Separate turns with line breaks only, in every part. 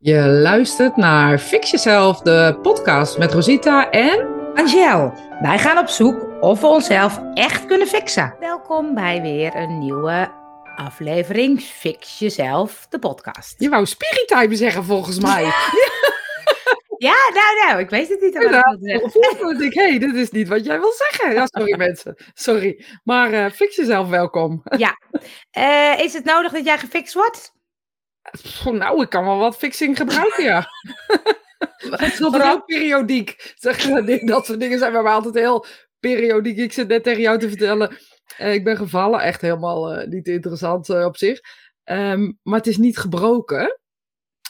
Je luistert naar Fix Jezelf, de podcast met Rosita en...
Angel, wij gaan op zoek of we onszelf echt kunnen fixen. Welkom bij weer een nieuwe aflevering Fix Jezelf, de podcast.
Je wou Spiritime zeggen volgens mij.
Ja, nou, nou, ik weet het niet.
Ja,
wat ik
hé, hey, dit is niet wat jij wil zeggen. Ja, sorry mensen, sorry. Maar eh, Fix Jezelf welkom.
Eh, is het nodig dat jij gefixt wordt?
Nou, ik kan wel wat fixing gebruiken, ja. Het is altijd heel periodiek. Zeg, dat soort dingen zijn bij mij altijd heel periodiek. Ik zit net tegen jou te vertellen. eh, ik ben gevallen, echt helemaal eh, niet interessant eh, op zich. Ehm, maar het is niet gebroken.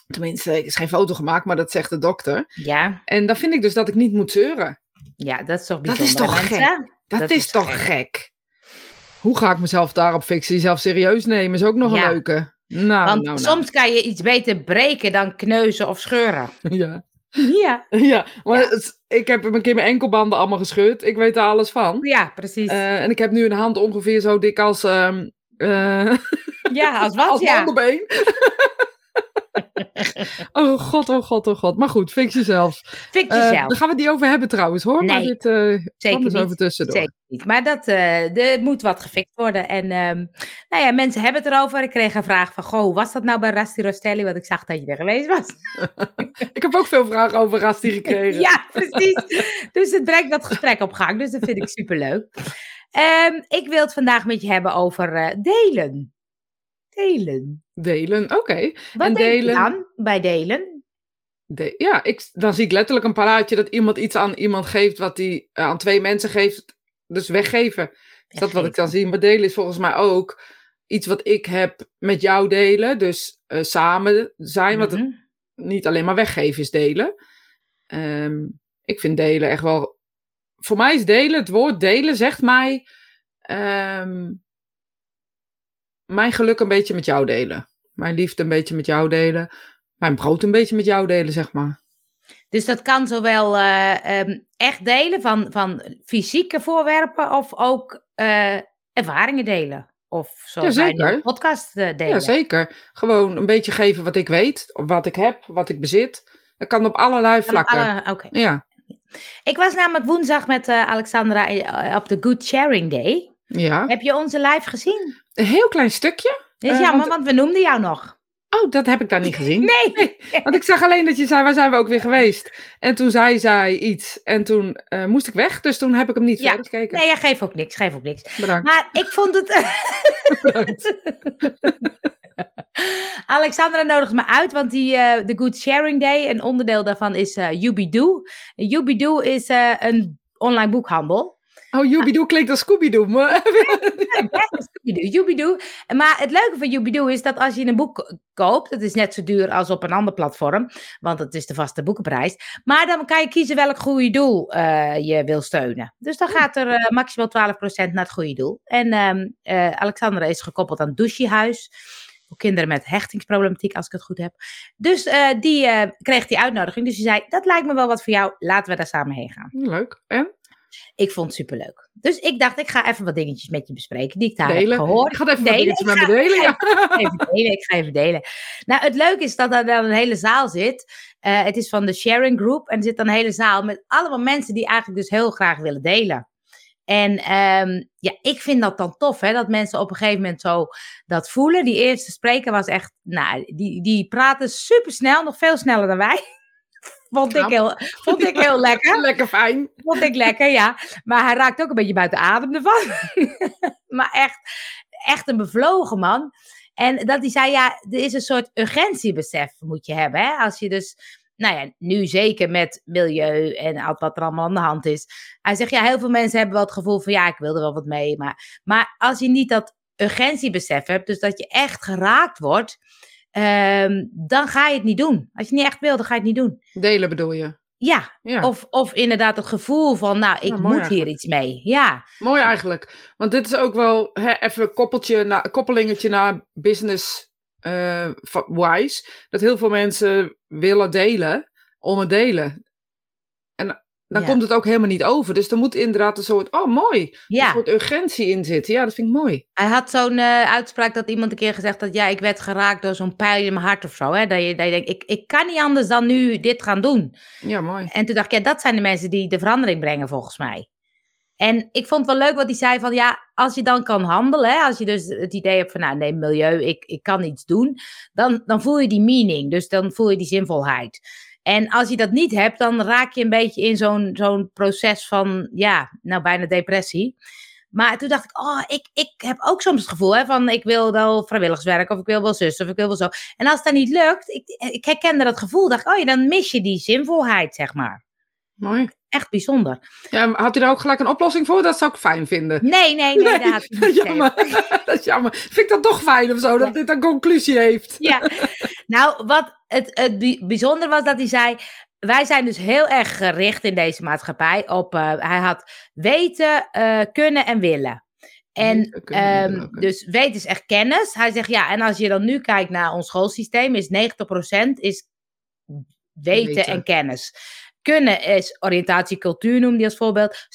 Tenminste, er is geen foto gemaakt, maar dat zegt de dokter.
Ja,
En dan vind ik dus dat ik niet moet zeuren.
ja, dat is toch
Dat
bijzonder.
is toch
mensen?
Dat,
Dat
is,
is
toch
gek.
gek? Hoe ga ik mezelf daarop fixen? Jezelf serieus nemen is ook nog
Ja.
een leuke. Nou,
Want
nou, nou.
soms kan je iets beter breken dan kneuzen of scheuren.
Ja.
Ja,
Ja, maar
Ja.
het- ik heb een keer mijn enkelbanden allemaal gescheurd. Ik weet er alles van.
ja precies.
Eh, en ik heb nu een hand ongeveer zo dik als, ehm eh,
ja, als wat?
als
ja.
onderbeen. oh god, oh god, oh god. Maar goed, fix jezelf.
Fix
Eh,
jezelf.
daar gaan we het niet over hebben trouwens hoor. Maar dit eh
zeker
dus
niet.
over tussendoor.
Zeker niet. Maar dat, eh, er moet wat gefixt worden. En ehm, nou ja, mensen hebben het erover. Ik kreeg een vraag van, goh, hoe was dat nou bij Rasti Rostelli? Want ik zag dat je er geweest was.
Ik heb ook veel vragen over Rasti gekregen.
ja, precies. dus het brengt wat gesprek op gang. Dus dat vind ik superleuk. Ehm, ik wil het vandaag met je hebben over delen. Delen.
Delen, oké.
Wat
En delen?
dan bij delen?
De- ja, ik, dan zie ik letterlijk een paraatje dat iemand iets aan iemand geeft wat hij eh, aan twee mensen geeft. Dus weggeven. Dat wat ik dan zie? Maar delen is volgens mij ook iets wat ik heb met jou delen. Dus eh, samen zijn, want het
Mhm.
niet alleen maar weggeven is delen. Ehm, ik vind delen echt wel. Voor mij is delen, het woord delen zegt mij. ehm, mijn geluk een beetje met jou delen. Mijn liefde een beetje met jou delen. Mijn brood een beetje met jou delen, zeg maar.
Dus dat kan zowel eh, ehm, echt delen van, van fysieke voorwerpen of ook eh, ervaringen delen. Of zoals wij nu
Jazeker.
een podcast eh, delen.
Ja, zeker. Gewoon een beetje geven wat ik weet, wat ik heb, wat ik bezit. Dat kan op allerlei vlakken.
alle- Oké.
Ja,
Ik was namelijk woensdag met Alexandra op de Good Sharing Day.
ja.
Heb je onze live gezien?
Een heel klein stukje.
Dat is jammer,
want-
want we noemden jou nog.
Oh, dat heb ik daar niet gezien.
Nee.
Want ik zag alleen dat je zei, waar zijn we ook weer geweest? En toen zei zij iets. En toen eh, moest ik weg. Dus toen heb ik hem niet
Ja.
verder gekeken.
Nee, ja, geef ook niks, geef ook niks.
Bedankt.
Maar ik vond het... Alexandra nodigt me uit, want die, eh, de Good Sharing Day, een onderdeel daarvan is eh Ubidoo. Ubidoo is een online boekhandel.
Oh, Joobidoo klinkt als Scooby-Doo. Maar...
Ubidoo. Maar het leuke van Ubidoo is dat als je een boek koopt, het is net zo duur als op een ander platform, want het is de vaste boekenprijs. Maar dan kan je kiezen welk goede doel eh, je wil steunen. Dus dan gaat er eh, maximaal 12% naar het goede doel. En eh, Alexandra is gekoppeld aan het Douchiehuis. Voor kinderen met hechtingsproblematiek, als ik het goed heb. Dus die kreeg die uitnodiging. Dus die zei: Dat lijkt me wel wat voor jou. Laten we daar samen heen gaan.
Leuk. En?
Ik vond het superleuk. Dus ik dacht: Ik ga even wat dingetjes met je bespreken die ik daar
Delen.
heb gehoord.
Ik ga even
Delen.
met
Ik
me
ga-
delen. Ja.
Even delen, ik ga even delen. Nou, het leuke is dat er dan een hele zaal zit. Eh, het is van de sharing group. En er zit dan een hele zaal met allemaal mensen die eigenlijk dus heel graag willen delen. En ehm, ja, ik vind dat dan tof, hè, dat mensen op een gegeven moment zo dat voelen. Die eerste spreker was echt, nou, die, die praten super snel, nog veel sneller dan wij. Vond ik heel, vond ik heel lekker.
Lekker fijn.
Vond ik lekker, ja. Maar hij raakt ook een beetje buiten adem ervan. maar echt, echt een bevlogen man. En dat hij zei, ja, er is een soort urgentiebesef moet je hebben. Hè? Als je dus, nou ja, nu zeker met milieu en al wat er allemaal aan de hand is. Hij zegt, ja, heel veel mensen hebben wel het gevoel van, ja, ik wil er wel wat mee. Maar, maar als je niet dat urgentiebesef hebt, dus dat je echt geraakt wordt, ehm, dan ga je het niet doen. Als je het niet echt wil, dan ga je het niet doen.
Delen bedoel je?
Ja,
Ja.
of, of inderdaad het gevoel van, nou, ik
Ja, mooi
moet hier iets mee. Ja,
Mooi eigenlijk. Want dit is ook wel hè, even een koppeltje naar, koppelingetje naar business va- wise. Dat heel veel mensen willen delen om het delen. Dan
Ja.
komt het ook helemaal niet over. Dus er moet inderdaad een soort, oh mooi,
Ja.
een soort urgentie in zitten. Ja, dat vind ik mooi.
Hij had zo'n eh, uitspraak dat iemand een keer gezegd had: Ja, ik werd geraakt door zo'n pijl in mijn hart of zo. Hè? Dat, je, dat je denkt: ik, ik kan niet anders dan nu dit gaan doen.
Ja, mooi.
En toen dacht ik: Ja, dat zijn de mensen die de verandering brengen, volgens mij. En ik vond het wel leuk wat hij zei: van ja, als je dan kan handelen, hè, als je dus het idee hebt van, nou nee, milieu, ik, ik kan iets doen, dan, dan voel je die meaning, dus dan voel je die zinvolheid. En als je dat niet hebt, dan raak je een beetje in zo'n zo'n proces van, ja, nou bijna depressie. Maar toen dacht ik, oh, ik, ik heb ook soms het gevoel hè, van ik wil wel vrijwilligerswerk of ik wil wel zus of ik wil wel zo. En als dat niet lukt, ik, ik herkende dat gevoel, dacht ik, oh ja, dan mis je die zinvolheid, zeg maar.
Mooi.
Echt bijzonder.
Ja, had u daar ook gelijk een oplossing voor? Dat zou ik fijn vinden.
Nee, nee, nee, dat had ik niet
jammer. dat is jammer. Vind ik dat toch fijn of zo, dat dit een conclusie heeft.
Ja, nou, wat het, het bij- bijzonder was dat hij zei. Wij zijn dus heel erg gericht in deze maatschappij op. eh, hij had weten, eh, kunnen en willen. En ehm, dus weten is echt kennis. Hij zegt ja, en als je dan nu kijkt naar ons schoolsysteem, is 90% is weten,
Weten.
en kennis. Kunnen is oriëntatie, cultuur, noemde hij als voorbeeld.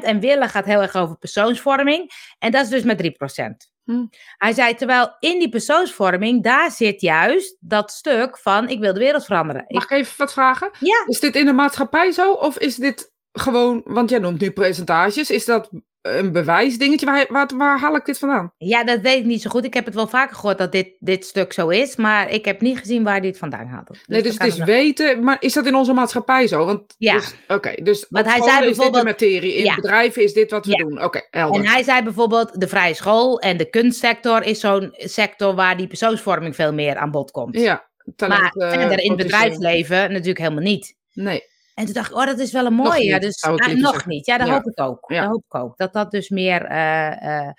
7% en willen gaat heel erg over persoonsvorming. En dat is dus met 3%.
Hm.
Hij zei, terwijl in die persoonsvorming, daar zit juist dat stuk van ik wil de wereld veranderen.
Mag ik even wat vragen?
ja,
Is dit in de maatschappij zo? Of is dit gewoon, want jij noemt nu percentages, is dat een bewijsdingetje? Waar, waar, waar haal ik dit vandaan?
ja, dat weet ik niet zo goed. Ik heb het wel vaker gehoord dat dit, dit stuk zo is, maar ik heb niet gezien waar hij het vandaan had.
Nee, dus het is weten, maar is dat in onze maatschappij zo? Want,
Ja.
dus- Oké, dus
Want hij zei
dit
bijvoorbeeld-
materie, in
Ja.
bedrijven is dit wat we
Ja.
doen. Oké, helder.
En hij zei bijvoorbeeld, de vrije school en de kunstsector is zo'n sector waar die persoonsvorming veel meer aan bod komt.
Ja, talent,
maar
eh,
in het bedrijfsleven natuurlijk helemaal niet.
Nee,
En toen dacht ik, oh, dat is wel een mooie. ja, dus, ah, nog
zeggen.
niet. Ja, dat
Ja.
hoop ik ook.
Ja.
Dat hoop ik ook. Dat dat dus meer, eh, eh,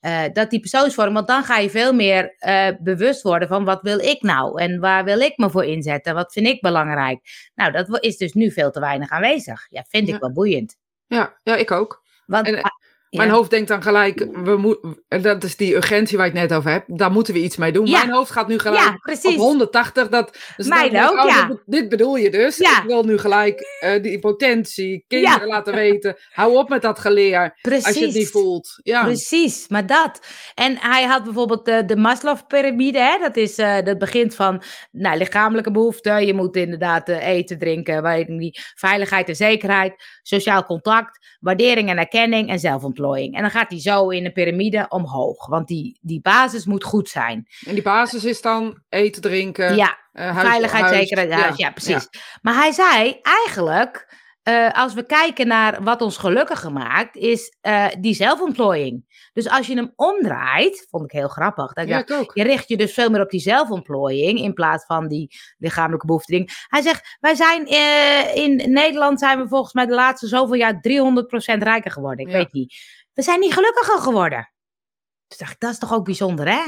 eh, dat die persoonsvorming, want dan ga je veel meer bewust worden van wat wil ik nou? En waar wil ik me voor inzetten? Wat vind ik belangrijk? Nou, dat is dus nu veel te weinig aanwezig. Ja, vind ik wel boeiend.
ja, ja, ik ook.
Want,
En, Mijn hoofd denkt dan gelijk, we moet, en dat is die urgentie waar ik het net over heb, daar moeten we iets mee doen.
Ja.
Mijn hoofd gaat nu gelijk
ja,
op
precies.
180. Dat, dus
Mijn
dan denk ik,
ook,
oh,
ja.
dit, dit bedoel je dus. Ik wil nu gelijk eh, die potentie, kinderen laten weten. Hou op met dat geleer
Precies.
als je het niet voelt. Ja,
Precies, maar dat. En hij had bijvoorbeeld de, de Maslow-pyramide. Dat, is, eh, dat begint van nou, lichamelijke behoeften. Je moet inderdaad eh, eten, drinken, weet ik niet, veiligheid en zekerheid. Sociaal contact, waardering en erkenning en En dan gaat hij zo in een piramide omhoog. Want die, die basis moet goed zijn.
en die basis is dan eten, drinken,
ja,
eh, huis,
veiligheid,
huis.
zekerheid, huis. Ja, precies. Maar hij zei eigenlijk, eh, als we kijken naar wat ons gelukkiger maakt, is eh, die zelfontplooiing. Dus als je hem omdraait, vond ik heel grappig. Dat ik
Ja,
dacht, je richt je dus veel meer op die zelfontplooiing in plaats van die lichamelijke behoefte. Hij zegt, wij zijn eh, in Nederland zijn we volgens mij de laatste zoveel jaar 300% rijker geworden. Ik
Ja.
weet niet. We zijn niet gelukkiger geworden. Dus dacht ik, dat is toch ook bijzonder, hè?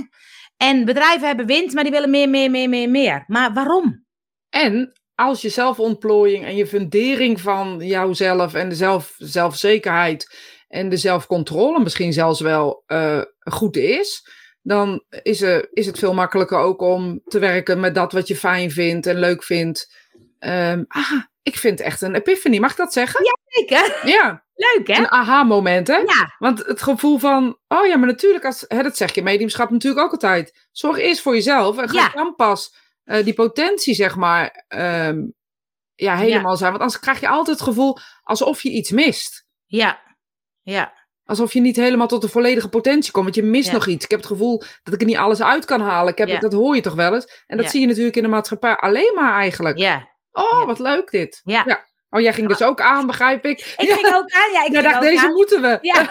En bedrijven hebben winst, maar die willen meer, meer, meer, meer, meer. Maar waarom?
En als je zelfontplooiing en je fundering van jouzelf en de zelf, zelfzekerheid en de zelfcontrole misschien zelfs wel eh, goed is, dan is, er, is het veel makkelijker ook om te werken met dat wat je fijn vindt en leuk vindt. Ehm, ah, ik vind het echt een epiphany, mag ik dat zeggen?
Zeker.
Ja,
Leuk, hè?
een aha-moment, hè?
Ja,
Want het gevoel van, oh ja, maar natuurlijk, als, hè, dat zeg je mediumschap natuurlijk ook altijd. Zorg eerst voor jezelf en ga
Ja.
dan pas eh, die potentie, zeg maar, ehm, ja, helemaal zijn. Want anders krijg je altijd het gevoel alsof je iets mist.
ja, ja.
Alsof je niet helemaal tot de volledige potentie komt. Want je mist
Ja.
nog iets. Ik heb het gevoel dat ik er niet alles uit kan halen. Ik heb,
Ja.
Dat hoor je toch wel eens. En dat
Ja.
zie je natuurlijk in de maatschappij alleen maar eigenlijk.
Ja,
Oh, wat leuk dit.
ja.
Oh, jij ging dus ook aan, begrijp ik.
Ik ging ook aan. Ja, ik
dacht,
ook
deze
aan.
moeten we.
Ja.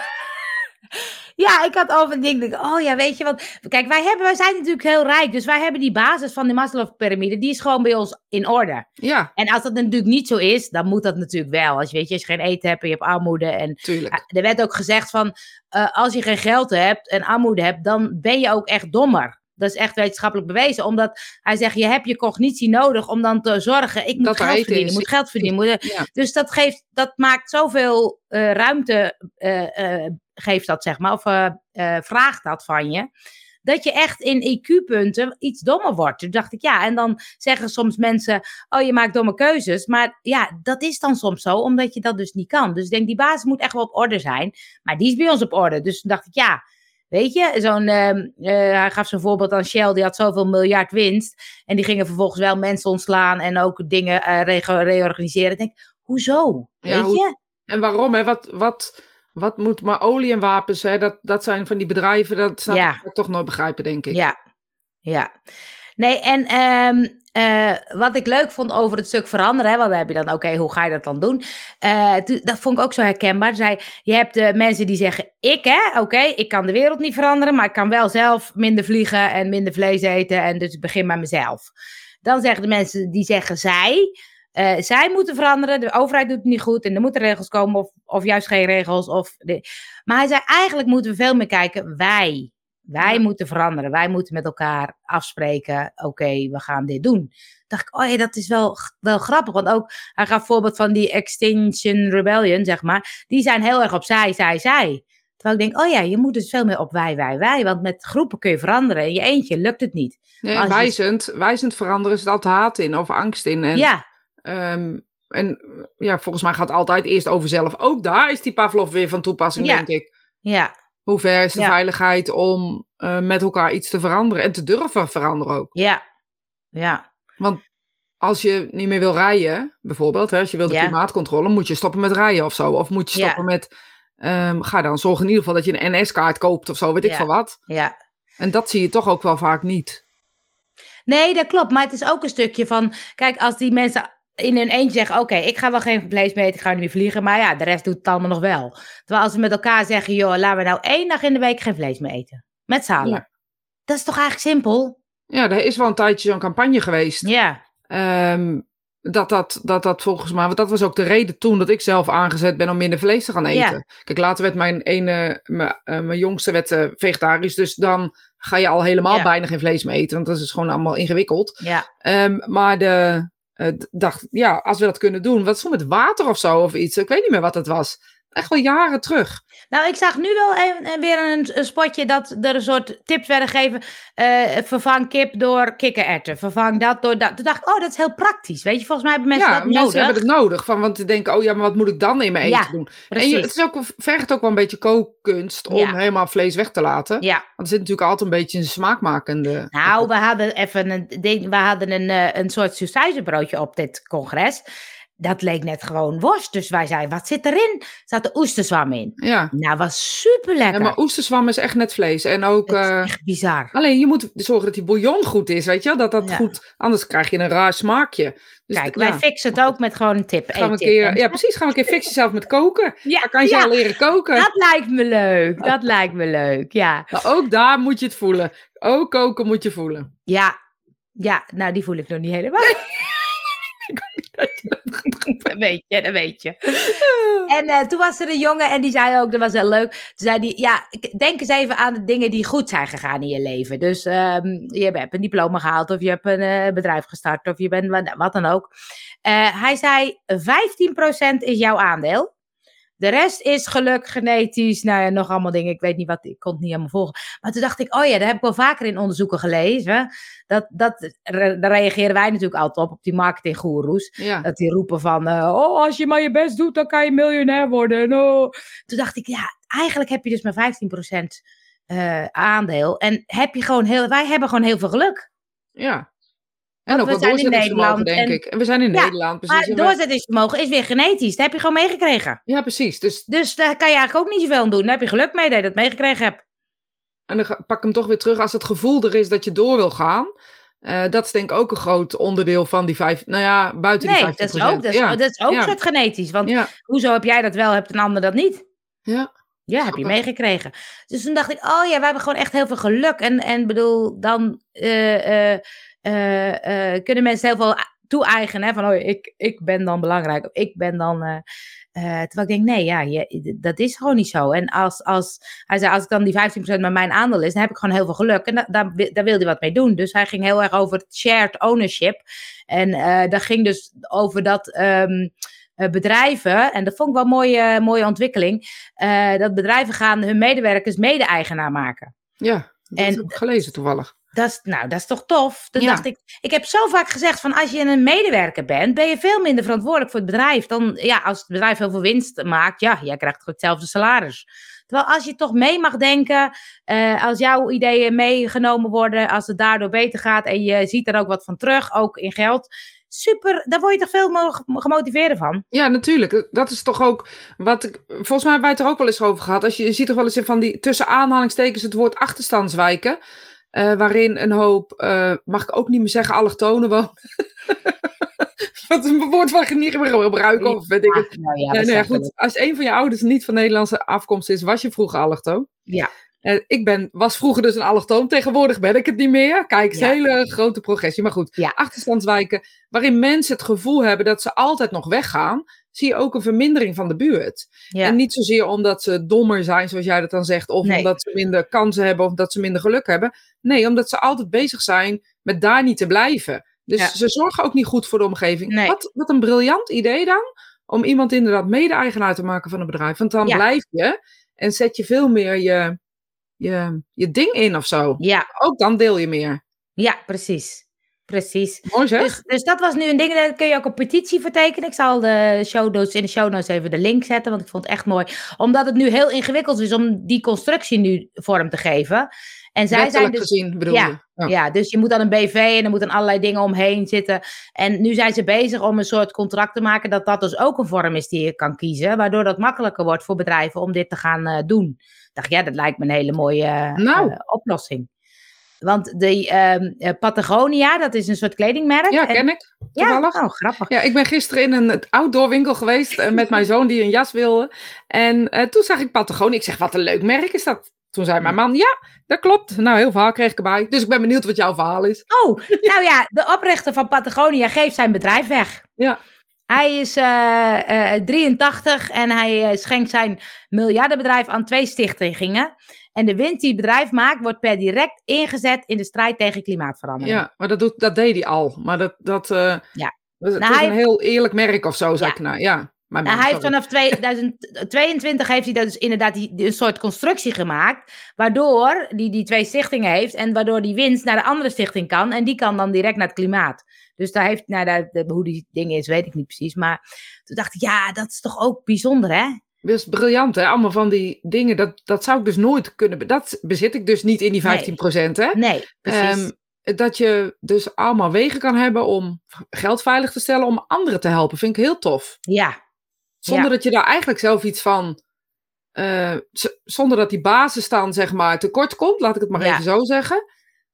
ja, ik had over een ding. denk ik, Oh ja, weet je wat? Kijk, wij, hebben, wij zijn natuurlijk heel rijk. Dus wij hebben die basis van de Maslow-pyramide. Die is gewoon bij ons in orde.
Ja,
En als dat natuurlijk niet zo is, dan moet dat natuurlijk wel. Als je, weet je, als je geen eten hebt en je hebt armoede. En
tuurlijk.
Ah, er werd ook gezegd van, eh, als je geen geld hebt en armoede hebt, dan ben je ook echt dommer. Dat is echt wetenschappelijk bewezen, omdat hij zegt, je hebt je cognitie nodig om dan te zorgen, ik moet
Dat
geld verdienen,
is.
moet geld verdienen. Moet,
Ja.
Dus dat, geeft, dat maakt zoveel eh, ruimte, eh, eh, geeft dat zeg maar, of eh, eh, vraagt dat van je. dat je echt in IQ-punten iets dommer wordt. Toen dacht ik, ja, en dan zeggen soms mensen, oh, je maakt domme keuzes. Maar ja, dat is dan soms zo, omdat je dat dus niet kan. Dus ik denk, die basis moet echt wel op orde zijn. Maar die is bij ons op orde. Dus toen dacht ik, ja, Weet je, zo'n, ehm, eh, hij gaf zo'n voorbeeld aan Shell, die had zoveel miljard winst. En die gingen vervolgens wel mensen ontslaan en ook dingen uh, reorganiseren. Ik denk, hoezo? Weet je?
En waarom? Hè? Wat, wat, wat moet maar olie en wapens, hè? Dat, dat zijn van die bedrijven, dat zou ik toch nooit begrijpen, denk ik.
Ja, ja. Nee, en um, uh, wat ik leuk vond over het stuk veranderen, hè, want dan heb je dan, oké, hoe ga je dat dan doen? Uh, dat vond ik ook zo herkenbaar. Zei, je hebt de mensen die zeggen, ik hè, oké, ik kan de wereld niet veranderen, maar ik kan wel zelf minder vliegen en minder vlees eten en dus ik begin bij mezelf. Dan zeggen de mensen die zeggen, zij, uh, zij moeten veranderen, de overheid doet het niet goed en er moeten regels komen of, of juist geen regels. Of de... Maar hij zei, eigenlijk moeten we veel meer kijken, wij. Wij moeten veranderen. Wij moeten met elkaar afspreken. Oké, we gaan dit doen. Dacht ik, oh ja, dat is wel, wel grappig. Want ook, hij gaf voorbeeld van die Extinction Rebellion, zeg maar. Die zijn heel erg op zij, zij, zij. Terwijl ik denk, oh ja, je moet dus veel meer op wij, wij, wij. Want met groepen kun je veranderen. In je eentje lukt het niet.
Nee, wijzend, wijzend veranderen zit altijd haat in of angst in. En,
ja.
Um, en ja, volgens mij gaat het altijd eerst over zelf. Ook daar is die Pavlov weer van toepassing, denk ik.
Ja,
hoe ver is de veiligheid om uh, met elkaar iets te veranderen en te durven veranderen ook?
Ja, ja.
Want als je niet meer wil rijden, bijvoorbeeld, hè, als je wil de ja. klimaatcontrole, moet je stoppen met rijden of zo. Of moet je stoppen met, um, ga dan zorgen in ieder geval dat je een NS-kaart koopt of zo, weet ik veel wat.
Ja.
En dat zie je toch ook wel vaak niet.
Nee, dat klopt. Maar het is ook een stukje van, kijk, als die mensen in hun eentje zeggen: Oké, ik ga wel geen vlees meer eten, ik ga nu weer vliegen. Maar ja, de rest doet het allemaal nog wel. Terwijl als we met elkaar zeggen: Joh, laten we nou één dag in de week geen vlees meer eten. Met z'n allen. Dat is toch eigenlijk simpel?
Ja, er is wel een tijdje zo'n campagne geweest.
Ja.
Um, dat, dat, dat dat volgens mij, want dat was ook de reden toen dat ik zelf aangezet ben om minder vlees te gaan eten. Ja. Kijk, later werd mijn ene, mijn, uh, mijn jongste werd, uh, vegetarisch, dus dan ga je al helemaal ja. bijna geen vlees meer eten, want dat is gewoon allemaal ingewikkeld.
Ja.
Um, maar de, dacht, ja, als we dat kunnen doen, wat stond met water of zo of iets. Ik weet niet meer wat het was. Echt wel jaren terug.
Nou, ik zag nu wel even, weer een, een, spotje dat er een soort tips werden gegeven. Uh, vervang kip door kikkererwten. Vervang dat door dat. Toen dacht ik, oh, dat is heel praktisch. Weet je, volgens mij hebben mensen
ja,
dat
mensen
nodig.
hebben het nodig. Van, want te denken, oh ja, maar wat moet ik dan in mijn eten
Ja,
doen?
precies.
En je, het is ook, vergt ook wel een beetje kookkunst om
Ja.
helemaal vlees weg te laten.
Ja,
Want er zit natuurlijk altijd een beetje een smaakmakende...
nou, we hadden even een, we hadden een, eh, een soort sausijzenbroodje op dit congres. Dat leek net gewoon worst. Dus wij zeiden, wat zit erin? Er zat de oesterzwam in.
Ja.
Nou, was super
ja,
lekker.
maar oesterzwam is echt net vlees. En ook... Eh,
echt bizar.
Alleen je moet zorgen dat die bouillon goed is, weet je wel? Dat dat
Ja.
goed... Anders krijg je een raar smaakje. Dus
Kijk, wij
ja.
fixen het ook met gewoon een tip.
Gaan we een keer, ja, precies. Gaan we een keer fixen zelf met koken.
Ja,
Dan kan je
ja,
al leren koken.
dat lijkt me leuk. Dat lijkt me leuk, ja.
Maar ook daar moet je het voelen. Ook koken moet je voelen.
Ja, ja, nou die voel ik nog niet helemaal. dat weet je, dat weet je. En eh, toen was er een jongen en die zei ook, dat was heel leuk. Toen zei hij, ja, denk eens even aan de dingen die goed zijn gegaan in je leven. Dus ehm, je hebt een diploma gehaald of je hebt een eh, bedrijf gestart of je bent wat, wat dan ook. Eh, hij zei, 15% is jouw aandeel. De rest is geluk, genetisch, nou ja, nog allemaal dingen. Ik weet niet wat, ik kon het niet helemaal volgen. Maar toen dacht ik, oh ja, daar heb ik wel vaker in onderzoeken gelezen. Dat, dat, daar reageren wij natuurlijk altijd op, op die marketinggoeroes.
Ja.
Dat die roepen van, eh, oh, als je maar je best doet, dan kan je miljonair worden. En, oh. Toen dacht ik, ja, eigenlijk heb je dus maar 15% eh aandeel. En heb je gewoon heel, wij hebben gewoon heel veel geluk.
ja. En
Want
ook
we zijn in Nederland
denk
en-
ik. En we zijn in
Ja,
Nederland, precies.
Maar
En we-
doorzettingsvermogen is weer genetisch. Dat heb je gewoon meegekregen.
Ja, precies. Dus
Dus daar kan je eigenlijk ook niet zoveel aan doen. Daar heb je geluk mee dat je dat meegekregen hebt.
En dan pak ik hem toch weer terug als het gevoel er is dat je door wil gaan. Eh, dat is denk ik ook een groot onderdeel van die vijf. Nou ja, buiten
Nee,
die
dat
50
is ook, dat is,
ja.
dat is ook
ja.
soort genetisch. Want
Ja,
hoezo heb jij dat wel, hebt een ander dat niet?
ja,
Ja, heb je meegekregen. Dus toen dacht ik, oh ja, we hebben gewoon echt heel veel geluk. En, en bedoel, dan eh, eh, kunnen mensen heel veel toe-eigenen. Van, oh, ik, ik ben dan belangrijk. Of ik ben dan... eh, eh, terwijl ik denk, nee, ja, je, dat is gewoon niet zo. En als, als, hij zei, als ik dan die 15% met mijn aandeel is, dan heb ik gewoon heel veel geluk. En da, daar, daar wilde hij wat mee doen. Dus hij ging heel erg over shared ownership. En eh dat ging dus over dat ehm, eh, bedrijven, en dat vond ik wel een mooie, mooie ontwikkeling, eh, dat bedrijven gaan hun medewerkers mede-eigenaar maken.
ja. Dat
En-
heb ik gelezen toevallig.
Dat is, nou, dat is toch tof?
Ja.
dacht ik, ik heb zo vaak gezegd van als je een medewerker bent, ben je veel minder verantwoordelijk voor het bedrijf. Dan, ja, als het bedrijf heel veel winst maakt, ja, jij krijgt hetzelfde salaris. Terwijl als je toch mee mag denken, eh, als jouw ideeën meegenomen worden, als het daardoor beter gaat en je ziet er ook wat van terug, ook in geld. Super, daar word je toch veel meer gemotiveerder van.
Ja, natuurlijk. Dat is toch ook wat ik. Volgens mij hebben wij het er ook wel eens over gehad. Als je, je ziet toch wel eens in van die tussen aanhalingstekens het woord achterstandswijken. Eh, waarin een hoop, eh, mag ik ook niet meer zeggen, allochtonen wonen. Wat een woord ik niet meer gebruiken. Of weet ik het.
Nou ja,
Nee, goed. Als een van je ouders niet van Nederlandse afkomst is, was je vroeger allochtoon.
Ja.
Eh, ik ben, was vroeger dus een allochtoon. Tegenwoordig ben ik het niet meer. Kijk, het is
Ja.
een hele grote progressie. Maar goed,
Ja.
achterstandswijken waarin mensen het gevoel hebben dat ze altijd nog weggaan, zie je ook een vermindering van de buurt.
Ja.
En niet zozeer omdat ze dommer zijn, zoals jij dat dan zegt, of
Nee.
omdat ze minder kansen hebben, of dat ze minder geluk hebben. Nee, omdat ze altijd bezig zijn met daar niet te blijven. Dus
Ja.
ze zorgen ook niet goed voor de omgeving.
Nee.
Wat, wat een briljant idee dan, om iemand inderdaad mede-eigenaar te maken van een bedrijf. Want dan
Ja.
blijf je en zet je veel meer je, je, je ding in of zo.
ja,
Ook dan deel je meer.
ja, precies. Precies.
Mooi zeg.
Dus, dus dat was nu een ding, daar kun je ook een petitie voor tekenen. Ik zal de show notes, in de show notes even de link zetten, want ik vond het echt mooi. Omdat het nu heel ingewikkeld is om die constructie nu vorm te geven. En zij zijn dus...
gezien bedoel
Ja,
je. Ja.
Ja, dus je moet dan een BV en er moeten allerlei dingen omheen zitten. En nu zijn ze bezig om een soort contract te maken dat dat dus ook een vorm is die je kan kiezen. Waardoor dat makkelijker wordt voor bedrijven om dit te gaan eh, doen. Ik dacht, ja, dat lijkt me een hele mooie eh,
Nou.
oplossing. Want de ehm, eh, Patagonia, dat is een soort kledingmerk.
Ja,
En-
ken ik.
ja,
Toevallig.
oh, grappig.
Ja, ik ben gisteren in een outdoor winkel geweest eh, met mijn zoon die een jas wilde. En eh, toen zag ik Patagonia. Ik zeg, wat een leuk merk is dat. Toen zei mijn man, ja, dat klopt. Nou, heel verhaal kreeg ik erbij. Dus ik ben benieuwd wat jouw verhaal is.
Oh, nou ja, de oprichter van Patagonia geeft zijn bedrijf weg.
Ja.
Hij is eh, 83 en hij schenkt zijn miljardenbedrijf aan twee stichtingen. En de winst die het bedrijf maakt, wordt per direct ingezet in de strijd tegen klimaatverandering.
Ja, maar dat, doet, dat deed hij al. Maar dat, dat, eh,
Ja.
dat,
Nou,
is een heel eerlijk merk of zo,
Ja.
ik nou. Ja, mijn
Nou, hij heeft vanaf 2022 heeft hij dus inderdaad die, die- een soort constructie gemaakt. Waardoor die die twee stichtingen heeft. En waardoor die winst naar de andere stichting kan. En die kan dan direct naar het klimaat. Dus daar heeft, nou, dat- hoe die ding is, weet ik niet precies. Maar toen dacht ik, ja, dat is toch ook bijzonder, hè?
Is briljant, hè? Allemaal van die dingen. Dat, dat zou ik dus nooit kunnen. Dat bezit ik dus niet in die
Nee.
15%, hè?
Nee, precies.
Ehm, dat je dus allemaal wegen kan hebben om geld veilig te stellen om anderen te helpen. Vind ik heel tof.
ja,
Zonder
Ja.
dat je daar eigenlijk zelf iets van. eh, zonder dat die basis dan zeg maar tekort komt, laat ik het maar
Ja.
even zo zeggen.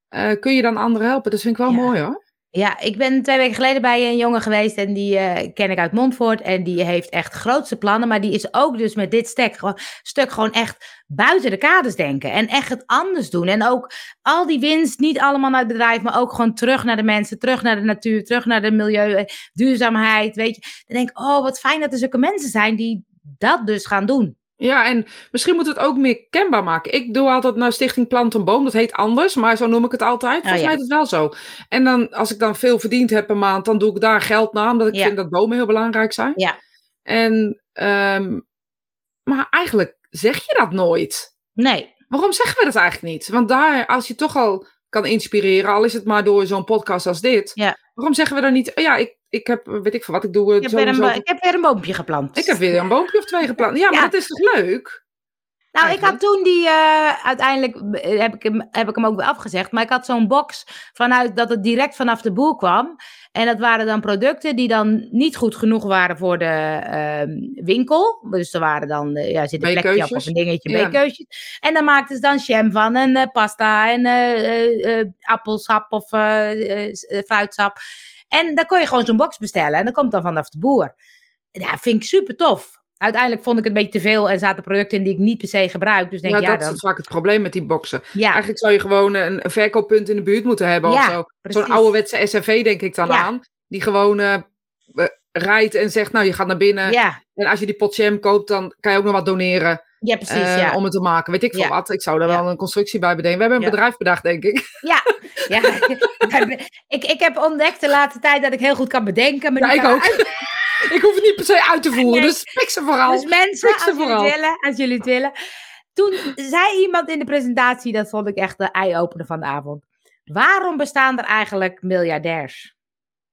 eh, kun je dan anderen helpen? Dat vind ik wel
Ja.
mooi hoor.
Ja, ik ben twee weken geleden bij een jongen geweest en die eh, ken ik uit Montfort. En die heeft echt grootste plannen, maar die is ook dus met dit gewoon, stuk gewoon echt buiten de kaders denken. En echt het anders doen. En ook al die winst, niet allemaal naar het bedrijf, maar ook gewoon terug naar de mensen, terug naar de natuur, terug naar de milieu, eh, duurzaamheid, weet je. Dan denk ik, oh wat fijn dat er zulke mensen zijn die dat dus gaan doen.
Ja, en misschien moet het ook meer kenbaar maken. Ik doe altijd naar Stichting Plant een Boom. Dat heet anders, maar zo noem ik het altijd. Volgens
Oh, ja.
mij is het wel zo. En dan, als ik dan veel verdiend heb per maand, dan doe ik daar geld naar. Omdat ik
Ja.
vind dat bomen heel belangrijk zijn.
Ja.
En, ehm, maar eigenlijk zeg je dat nooit.
Nee,
Waarom zeggen we dat eigenlijk niet? Want daar, als je toch al kan inspireren, al is het maar door zo'n podcast als dit.
Ja.
Waarom zeggen we dan niet, oh ja, ik, ik heb, weet ik veel wat, ik doe
ik heb,
zo
weer
en
een,
zo.
ik heb weer een boompje geplant.
Ik heb weer een boompje of twee geplant. Ja, maar
Ja.
dat is toch leuk?
Nou, ik had toen die, eh, uiteindelijk eh, heb ik, hem, heb ik hem ook weer afgezegd, maar ik had zo'n box vanuit dat het direct vanaf de boer kwam. En dat waren dan producten die dan niet goed genoeg waren voor de ehm, winkel. Dus er waren dan, eh, ja, zit een plekje op of een dingetje,
Ja.
B-keusjes. En dan maakten ze dan jam van en pasta en appelsap of fruitsap. En dan kon je gewoon zo'n box bestellen en dat komt dan vanaf de boer. Ja, vind ik super tof. Uiteindelijk vond ik het een beetje te veel en zaten producten in die ik niet per se gebruik. Dus denk
Ja,
ik, ja,
dat
dan,
is vaak het probleem met die boxen.
ja,
Eigenlijk zou je gewoon een, een verkooppunt in de buurt moeten hebben of
Ja,
zo. Zo'n ouderwetse SRV denk ik dan
Ja.
aan. Die gewoon eh, eh, rijdt en zegt, nou je gaat naar binnen.
Ja,
En als je die pot jam koopt, dan kan je ook nog wat doneren.
ja precies.
eh,
ja.
Om het te maken. Weet ik veel
Ja.
wat. Ik zou daar
Ja.
wel een constructie bij bedenken. We hebben een
Ja.
bedrijf bedacht, denk ik.
ja. ik, ik heb ontdekt de laatste tijd dat ik heel goed kan bedenken. Maar
Ja, ik ook. Ik hoef het niet per se uit te voeren.
Nee.
Dus fix ze vooral.
Dus mensen,
ze
als jullie,
vooral.
willen, als jullie het willen. toen zei iemand in de presentatie, dat vond ik echt de eye-opener van de avond. Waarom bestaan er eigenlijk miljardairs?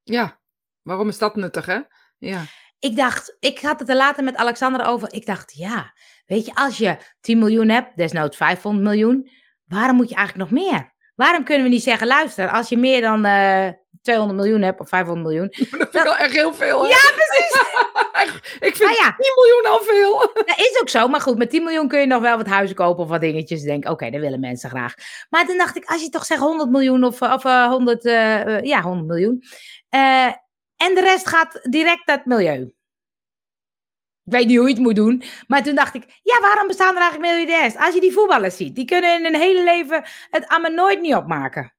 Ja, waarom is dat nuttig, hè? Ja.
Ik dacht, ik had het er later met Alexander over. Ik dacht, ja, weet je, als je 10 miljoen hebt, desnoods 500 miljoen, waarom moet je eigenlijk nog meer? Waarom kunnen we niet zeggen, luister, als je meer dan uh, 200 miljoen hebt of 500 miljoen.
Dat vind ik wel echt heel veel. Hè?
Ja, precies.
ik vind
Ah, ja.
10 miljoen al veel.
Dat is ook zo, maar goed, met 10 miljoen kun je nog wel wat huizen kopen of wat dingetjes. Denk, oké, dat willen mensen graag. Maar toen dacht ik, als je toch zegt 100 miljoen of, of eh, 100, eh, eh, ja, 100 miljoen. en de rest gaat direct naar het milieu. Ik weet niet hoe je het moet doen. Maar toen dacht ik, ja, waarom bestaan er eigenlijk miljardairs? Als je die voetballers ziet, die kunnen in hun hele leven het allemaal nooit niet opmaken.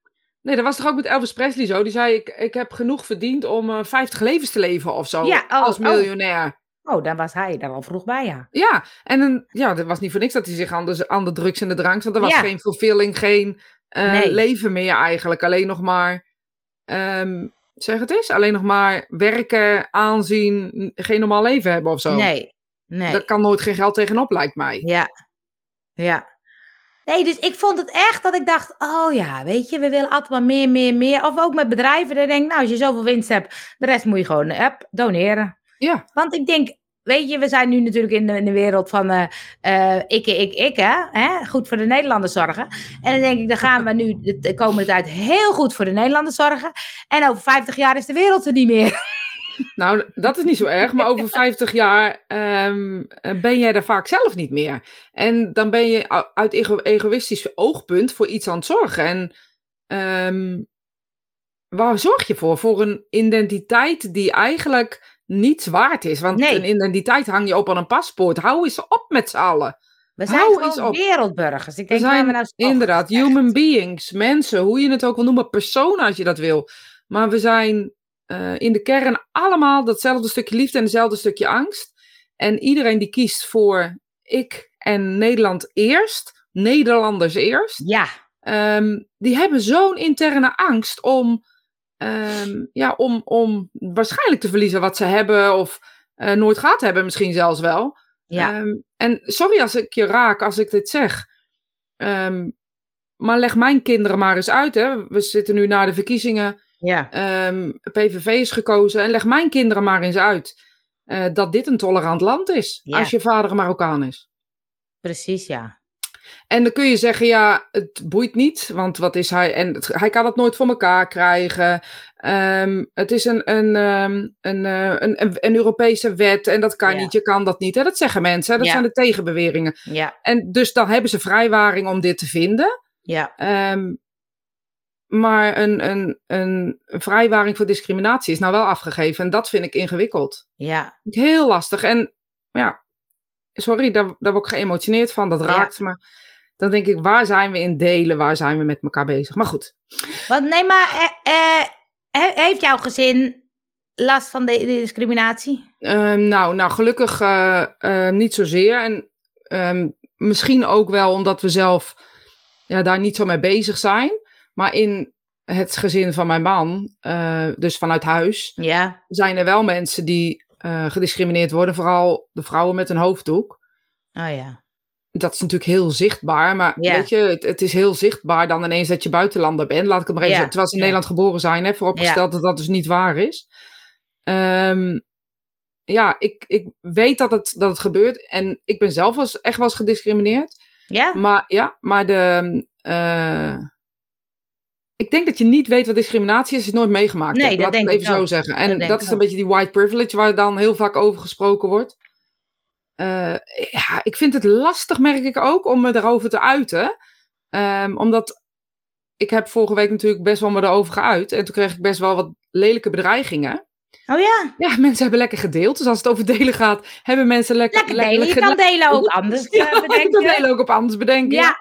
Nee, dat was toch ook met Elvis Presley zo? Die zei, ik, ik heb genoeg verdiend om eh 50 levens te leven of zo.
Ja, oh,
als
oh.
miljonair.
Oh, daar was hij daar al vroeg bij, ja.
Ja, en een, ja, dat was niet voor niks dat hij zich aan de, aan de drugs en de drank... Want er was
Ja.
geen vervulling, geen eh,
Nee.
leven meer eigenlijk. Alleen nog maar, ehm, zeg het eens, alleen nog maar werken, aanzien, geen normaal leven hebben of zo.
Nee, nee.
Daar kan nooit geen geld tegenop, lijkt mij.
Ja, ja. Nee, dus ik vond het echt dat ik dacht, oh ja, weet je, we willen altijd maar meer, meer, meer. Of ook met bedrijven, dan denk ik, nou, als je zoveel winst hebt, de rest moet je gewoon, hup, doneren.
Ja,
Want ik denk, weet je, we zijn nu natuurlijk in de, in de wereld van eh ik, ik, ik, hè? hè? Goed voor de Nederlanders zorgen. En dan denk ik, dan gaan we nu de, de komende tijd heel goed voor de Nederlanders zorgen. En over 50 jaar is de wereld er niet meer.
nou, dat is niet zo erg. Maar over 50 jaar ehm, eh, ben jij er vaak zelf niet meer. En dan ben je uit ego- egoïstisch oogpunt voor iets aan het zorgen. En ehm, waar zorg je voor? Voor een identiteit die eigenlijk niets waard is. Want
Nee.
een identiteit hang je op aan een paspoort. Hou eens op met z'n allen.
We zijn
Hou
gewoon wereldburgers. Ik
We
denk, laten
zijn
we nou
inderdaad
echt.
human beings, mensen, hoe je het ook wil noemen, personen als je dat wil. Maar we zijn eh, in de kern allemaal datzelfde stukje liefde en hetzelfde stukje angst. En iedereen die kiest voor ik en Nederland eerst, Nederlanders eerst,
Ja,
ehm, die hebben zo'n interne angst om, ehm, ja, om, om waarschijnlijk te verliezen wat ze hebben of eh, nooit gehad hebben, misschien zelfs wel.
ja.
Ehm, en sorry als ik je raak als ik dit zeg. Maar leg mijn kinderen maar eens uit. Hè. We zitten nu na de verkiezingen.
Ja.
Ehm, PVV is gekozen. En leg mijn kinderen maar eens uit. eh, dat dit een tolerant land is.
Ja.
Als je vader een Marokkaan is.
Precies, ja.
En dan kun je zeggen, ja, het boeit niet. Want wat is hij? En het- hij kan het nooit voor elkaar krijgen. Ehm, het is een, een, ehm, een, eh, een, een, een Europese wet. En dat kan
Ja.
niet, je kan dat niet. Hè? Dat zeggen mensen. hè. Dat
Ja.
zijn de tegenbeweringen.
Ja,
En dus dan hebben ze vrijwaring om dit te vinden.
ja.
Maar een, een, een, vrijwaring voor discriminatie is nou wel afgegeven. En dat vind ik ingewikkeld.
Ja,
Heel lastig. En ja, sorry, daar, daar word ik geëmotioneerd van. Dat
Ja.
raakt me. Dan denk ik, waar zijn we in delen? Waar zijn we met elkaar bezig? Maar goed.
want nee, maar eh, eh, he- heeft jouw gezin last van de, de discriminatie?
Ehm, nou, nou, gelukkig eh, eh, niet zozeer. En ehm, misschien ook wel omdat we zelf ja, daar niet zo mee bezig zijn. Maar in het gezin van mijn man, eh, dus vanuit huis,
Ja,
zijn er wel mensen die eh, gediscrimineerd worden. Vooral de vrouwen met een hoofddoek.
oh ja.
Dat is natuurlijk heel zichtbaar. Maar
Ja.
weet je, het, het is heel zichtbaar dan ineens dat je buitenlander bent. Laat ik het maar even
Ja,
zeggen. Terwijl ze in. Nederland geboren zijn. Hè, vooropgesteld dat dat dus niet waar is. Ehm, ja, ik, ik weet dat het, dat het gebeurt. En ik ben zelf eens- echt wel eens gediscrimineerd.
Ja?
Maar ja, maar de. eh, ik denk dat je niet weet wat discriminatie is, als je het nooit meegemaakt
Nee,
hebt.
dat
Laat ik
denk
het
ik
even zo zeggen. En dat is een beetje die white privilege waar dan heel vaak over gesproken wordt. Eh, ja, ik vind het lastig, merk ik ook, om me daarover te uiten. Ehm, omdat ik heb vorige week natuurlijk best wel me erover geuit. En toen kreeg ik best wel wat lelijke bedreigingen.
Oh ja,
Ja, mensen hebben lekker gedeeld. Dus als het over delen gaat, hebben mensen lekker...
lekker delen. Je kan delen ook anders
Ja,
eh,
je kan
bedenken.
delen ook op anders bedenken.
Ja,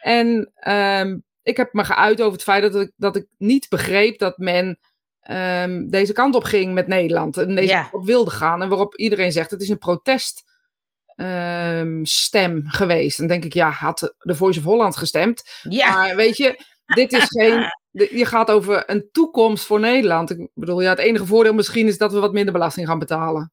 En ehm, ik heb me geuit over het feit dat ik, dat ik niet begreep dat men ehm, deze kant op ging met Nederland. En deze kant op wilde gaan. En waarop iedereen zegt, het is een proteststem stem geweest. Dan denk ik, ja, had de Voice of Holland gestemd. Maar weet je, dit is geen... Je gaat over een toekomst voor Nederland. Ik bedoel, ja, het enige voordeel misschien is dat we wat minder belasting gaan betalen.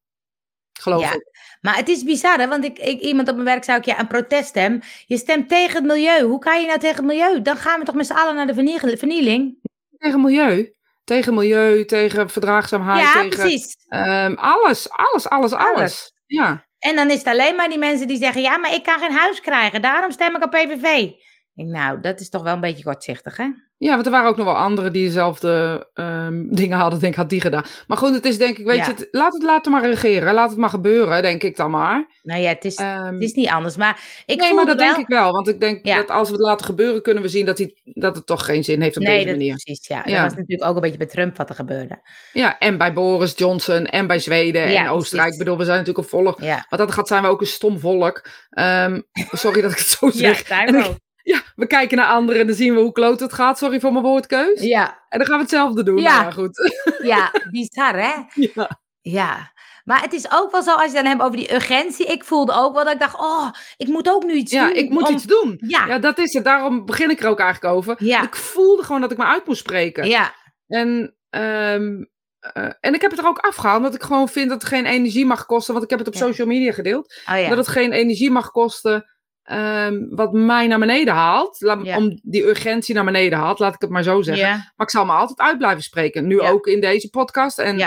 Geloof
Ja.
ik.
Maar het is bizar, hè? Want ik, ik, iemand op mijn werk zei ook, ja, een proteststem. Je stemt tegen het milieu. Hoe kan je nou tegen het milieu? Dan gaan we toch met z'n allen naar de verniel- vernieling?
Tegen milieu. Tegen milieu, tegen verdraagzaamheid,
ja,
tegen
precies.
ehm, alles, alles, alles, alles.
Alles.
Ja.
En dan is het alleen maar die mensen die zeggen, ja, maar ik kan geen huis krijgen. Daarom stem ik op PVV. Ik, nou, dat is toch wel een beetje kortzichtig, hè?
ja, want er waren ook nog wel anderen die dezelfde ehm, dingen hadden. Denk ik, had die gedaan. Maar goed, het is denk ik, weet
Ja.
je, het, laat het laten maar regeren. Laat het maar gebeuren, denk ik dan maar.
Nou ja, het is,
Ehm,
het is niet anders. Maar ik
nee, maar dat
wel...
denk ik wel. Want ik denk
Ja.
dat als we het laten gebeuren, kunnen we zien dat, die, dat het toch geen zin heeft op
Nee,
deze
dat,
manier.
precies, ja.
Ja.
Dat was natuurlijk ook een beetje bij Trump wat er gebeurde.
Ja, en bij Boris Johnson en bij Zweden
Ja,
en Oostenrijk. Ik bedoel, we zijn natuurlijk een volk.
Ja,
Wat dat gaat, zijn we ook een stom volk. Ehm, sorry dat ik het zo
ja
zeg.
we
ik-
ook.
Ja, we kijken naar anderen en dan zien we hoe kloot het gaat. Sorry voor mijn woordkeus.
Ja,
En dan gaan we hetzelfde doen.
Ja.
Nou ja, goed.
ja, bizar, hè?
Ja.
Ja, maar het is ook wel zo als je dan hebt over die urgentie. Ik voelde ook wel dat ik dacht, oh, ik moet ook nu iets
ja,
doen.
ik moet
om-
iets doen.
Ja,
Ja, dat is het. Daarom begin ik er ook eigenlijk over.
Ja.
Ik voelde gewoon dat ik me uit moest spreken.
ja,
En, ehm, eh, en ik heb het er ook afgehaald, omdat ik gewoon vind dat het geen energie mag kosten. Want ik heb het op
Ja.
social media gedeeld.
oh ja.
Dat het geen energie mag kosten ehm, wat mij naar beneden haalt. Laat-. Om die urgentie naar beneden haalt, laat ik het maar zo zeggen. Maar ik zal me altijd uit blijven spreken. Nu ook in deze podcast. En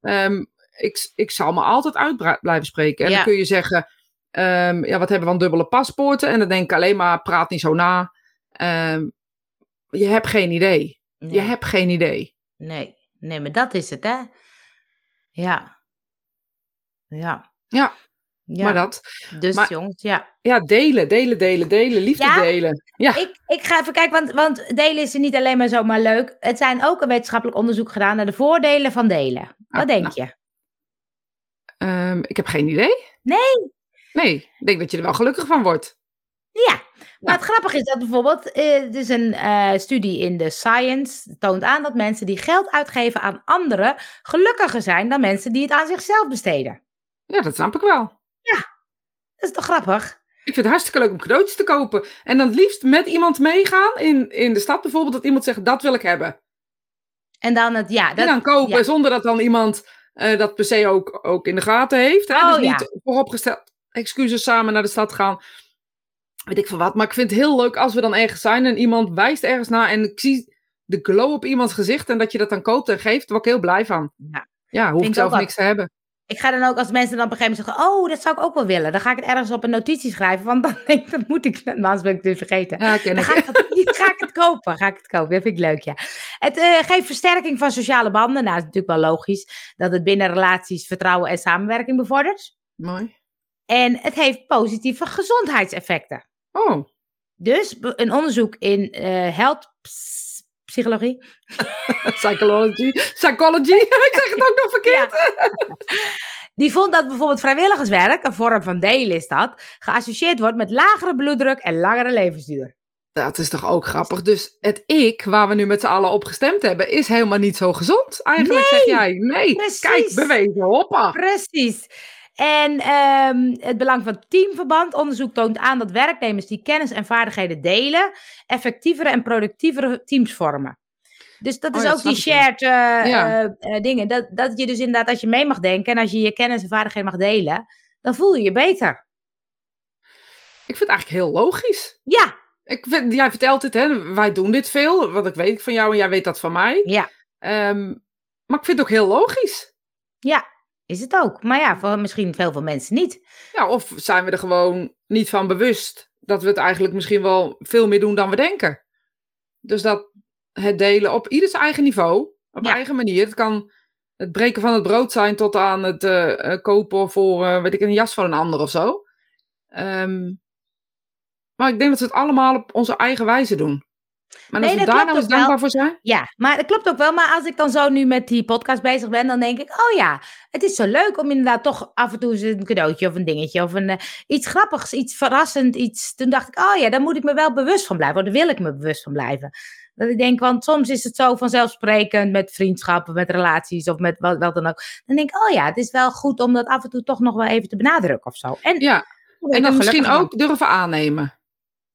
ehm, ik, ik zal me altijd uit blijven spreken. En dan kun je zeggen, ehm, ja, wat hebben we aan dubbele paspoorten? En dan denk ik alleen maar, praat niet zo na. Je hebt geen idee.
nee,
Je hebt geen idee.
nee, nee, maar dat is het, hè? Ja, ja,
Ja,
ja.
maar dat.
Dus
maar-
jongens, ja.
Ja, delen, delen, delen, delen. Liefde
Ja?
delen. Ja,
Ik, ik ga even kijken, want, want delen is niet alleen maar zomaar leuk. Het zijn ook een wetenschappelijk onderzoek gedaan naar de voordelen van delen. Wat
Ah,
denk
nou.
je?
ehm, ik heb geen idee.
Nee.
Nee, ik denk dat je er wel gelukkig van wordt.
Ja, maar het grappige is dat bijvoorbeeld, eh, er is een eh, studie in de Science, toont aan dat mensen die geld uitgeven aan anderen gelukkiger zijn dan mensen die het aan zichzelf besteden.
Ja, dat snap ik wel.
Dat is toch grappig?
Ik vind het hartstikke leuk om cadeautjes te kopen. En dan het liefst met iemand meegaan in, in de stad bijvoorbeeld. Dat iemand zegt, dat wil ik hebben.
En dan het, ja,
en
dat,
dan kopen,
ja.
zonder dat dan iemand eh, dat per se ook, ook in de gaten heeft. Hè?
Oh,
dus
ja.
niet vooropgesteld excuses samen naar de stad gaan. Weet ik veel wat. Maar ik vind het heel leuk als we dan ergens zijn en iemand wijst ergens naar. En ik zie de glow op iemands gezicht. En dat je dat dan koopt en geeft. Daar word ik heel blij van.
Ja.
Ja, hoef ik zelf niks te hebben.
Ik ga dan ook, als mensen dan op een gegeven moment zeggen, oh, dat zou ik ook wel willen. Dan ga ik het ergens op een notitie schrijven, want dan denk ik, dat moet ik, anders ben ik het weer vergeten. Dan ga ik, het, niet- ga ik het kopen. Ga ik het kopen. Dat vind ik leuk, ja. Het eh, geeft versterking van sociale banden. Nou, dat is natuurlijk wel logisch dat het binnen relaties vertrouwen en samenwerking bevordert.
Mooi.
En het heeft positieve gezondheidseffecten.
Oh,
Dus een onderzoek in health ps- psychologie.
psychology. Psychology. ik zeg het ook nog verkeerd.
Die vond dat bijvoorbeeld vrijwilligerswerk, een vorm van delen is dat, geassocieerd wordt met lagere bloeddruk en langere levensduur.
Dat is toch ook grappig. Dus het ik, waar we nu met z'n allen op gestemd hebben, is helemaal niet zo gezond. Eigenlijk zeg jij, nee,
precies.
kijk, bewezen, hoppa.
Precies. En ehm, het belang van teamverband. Onderzoek toont aan dat werknemers die kennis en vaardigheden delen, effectievere en productievere teams vormen. Dus dat is
Oh ja,
ook die shared eh,
Ja.
eh, eh, dingen. Dat, dat je dus inderdaad, als je mee mag denken en als je je kennis en vaardigheden mag delen, dan voel je je beter.
Ik vind het eigenlijk heel logisch.
Ja,
Ik vind, jij vertelt het, hè, wij doen dit veel, wat ik weet van jou en jij weet dat van mij.
ja,
Ehm, maar ik vind het ook heel logisch.
ja, is het ook. Maar ja, voor misschien veel veel mensen niet.
Ja, of zijn we er gewoon niet van bewust dat we het eigenlijk misschien wel veel meer doen dan we denken. Dus dat het delen op ieders eigen niveau, op
Ja.
eigen manier. Het kan het breken van het brood zijn tot aan het eh, eh, kopen voor, eh, weet ik, een jas van een ander of zo. Ehm, maar ik denk dat we het allemaal op onze eigen wijze doen. Maar
Nee,
als we daar nou eens
wel.
dankbaar voor zijn.
Ja, maar dat klopt ook wel. Maar als ik dan zo nu met die podcast bezig ben, dan denk ik, oh ja, het is zo leuk om inderdaad toch af en toe eens een cadeautje of een dingetje of een, eh, iets grappigs, iets verrassend, iets. Toen dacht ik, oh ja, daar moet ik me wel bewust van blijven. Of daar wil ik me bewust van blijven. Dat ik denk, want soms is het zo vanzelfsprekend met vriendschappen, met relaties of met wat, wat dan ook. Dan denk ik, oh ja, het is wel goed om dat af en toe toch nog wel even te benadrukken of zo. En,
Ja, en dan misschien ook durven aannemen.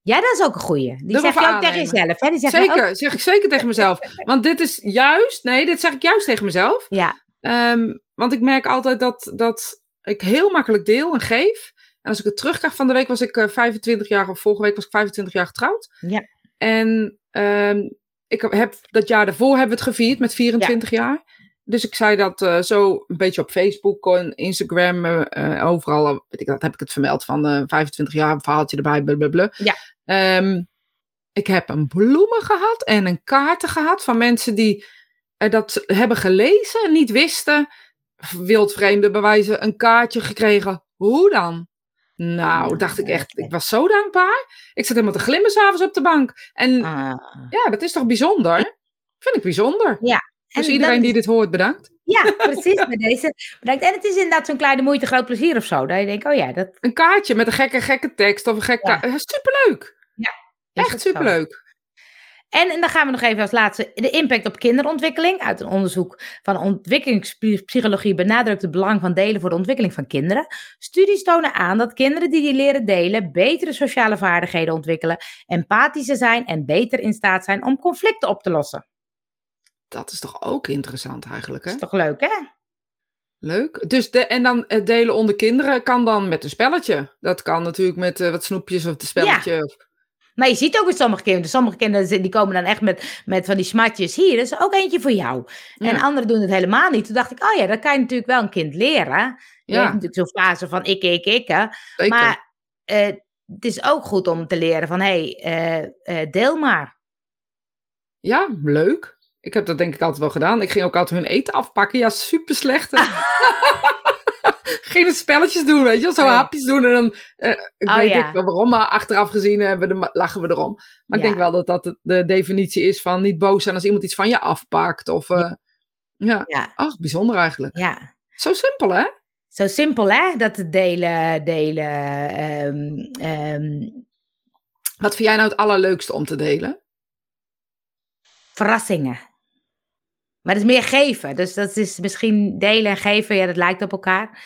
Ja, dat is ook een goeie. Die zeg je ook tegen jezelf, hè? Die zeg je ook-
Zeker, zeg ik zeker tegen mezelf. Want dit is juist, nee, dit zeg ik juist tegen mezelf.
ja,
Ehm, want ik merk altijd dat, dat ik heel makkelijk deel en geef. En als ik het terugkrijg van de week, was ik uh, 25 jaar, of vorige week was ik 25 jaar getrouwd.
Ja.
En um, ik heb dat jaar daarvoor hebben we het gevierd met 24 ja. jaar. Dus ik zei dat uh, zo een beetje op Facebook en Instagram, uh, overal weet ik, dat heb ik het vermeld van 25 jaar, een verhaaltje erbij, blablabla.
Ja.
Um, ik heb een bloemen gehad en een kaarten gehad van mensen die dat hebben gelezen en niet wisten. Wildvreemde bewijzen, een kaartje gekregen. Hoe dan? Nou, dacht ik echt, ik was zo dankbaar. Ik zat helemaal te glimmen s'avonds op de bank. En
Ah.
ja, dat is toch bijzonder? Vind ik bijzonder.
Ja.
Dus
En
iedereen die dit hoort, bedankt.
Ja, precies. Bij deze bedankt. En het is inderdaad zo'n kleine moeite, groot plezier of zo. Dat je denkt, oh ja, dat
Een kaartje met een gekke, gekke tekst of een gek...
Ja.
ka- Superleuk.
is
Echt
zo.
superleuk.
En, en dan gaan we nog even als laatste de impact op kinderontwikkeling. Uit een onderzoek van ontwikkelingspsychologie benadrukt het belang van delen voor de ontwikkeling van kinderen. Studies tonen aan dat kinderen die leren delen betere sociale vaardigheden ontwikkelen, empathischer zijn en beter in staat zijn om conflicten op te lossen.
Dat is toch ook interessant eigenlijk, hè?
Dat is toch leuk, hè?
Leuk. Dus de, en dan het delen onder kinderen kan dan met een spelletje. Dat kan natuurlijk met eh, wat snoepjes of een spelletje. Of,
Maar je ziet ook bij sommige kinderen, sommige kinderen die komen dan echt met, met van die smatjes. Hier, dat is ook eentje voor jou. En
Ja.
anderen doen het helemaal niet. Toen dacht ik, oh ja, dat kan je natuurlijk wel een kind leren. Je
Ja.
hebt natuurlijk zo'n fase van ik, ik, ik. hè.
zeker.
Maar eh, het is ook goed om te leren van, hé, hey, eh, eh, deel maar.
Ja, leuk. Ik heb dat denk ik altijd wel gedaan. Ik ging ook altijd hun eten afpakken. Ja, super slecht. Geen spelletjes doen, weet je wel. Zo hapjes doen en dan... eh, ik
Oh
weet
ja.
wel waarom, maar achteraf gezien hebben we de, lachen we erom. Maar ik denk wel dat dat de, de definitie is van niet boos zijn als iemand iets van je afpakt. Of, eh, ja.
Ja,
Ach, bijzonder eigenlijk.
ja.
Zo simpel, hè?
Zo simpel, hè? Dat het delen, delen. ehm, ehm,
Wat vind jij nou het allerleukste om te delen?
verrassingen. Maar dat is meer geven. Dus dat is misschien delen en geven, ja, dat lijkt op elkaar.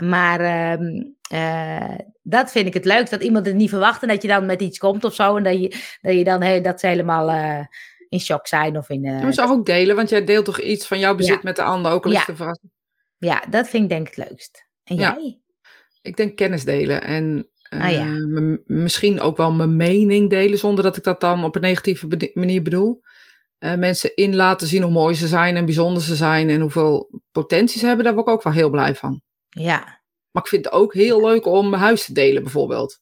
Maar ehm, eh, dat vind ik het leuk, dat iemand het niet verwacht en dat je dan met iets komt of zo. En dat je, dat, je dan he- dat ze helemaal eh, in shock zijn of in... eh,
Je zou ook delen, want jij deelt toch iets van jouw bezit
Ja.
met de ander, ook al is
Ja.
verrassing.
ja, dat vind ik denk ik het leukst. En
Ja.
jij?
Ik denk kennis delen en
Ah, ja.
eh, misschien ook wel mijn mening delen, zonder dat ik dat dan op een negatieve manier bedoel. Eh, mensen in laten zien hoe mooi ze zijn en bijzonder ze zijn en hoeveel potentie ze hebben, daar word ik ook wel heel blij van.
Ja.
Maar ik vind het ook heel leuk om mijn huis te delen, bijvoorbeeld.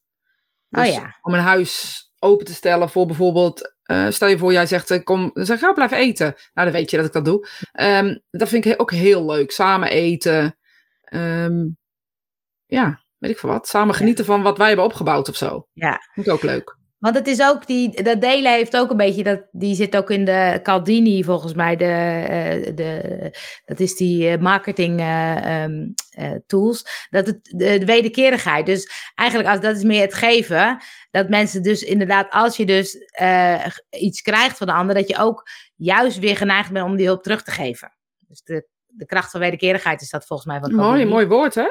Oh
Dus
ja.
Om een huis open te stellen voor bijvoorbeeld. eh, stel je voor, jij zegt: eh, kom, zeg ga blijven eten. Nou, dan weet je dat ik dat doe. Ehm, dat vind ik ook heel leuk. Samen eten. Ehm, ja, weet ik veel wat. Samen genieten van wat wij hebben opgebouwd of zo.
Ja.
Vind ik ook leuk.
Want het is ook, die, dat delen heeft ook een beetje, dat, die zit ook in de Caldini volgens mij, de, eh, de, dat is die eh, marketing eh, ehm, eh, tools, dat het, de, de wederkerigheid. Dus eigenlijk, als, dat is meer het geven, dat mensen dus inderdaad, als je dus iets krijgt van de ander, dat je ook juist weer geneigd bent om die hulp terug te geven. Dus de, de kracht van wederkerigheid is dat volgens mij van
Mooi,
Caldini.
mooi woord, hè?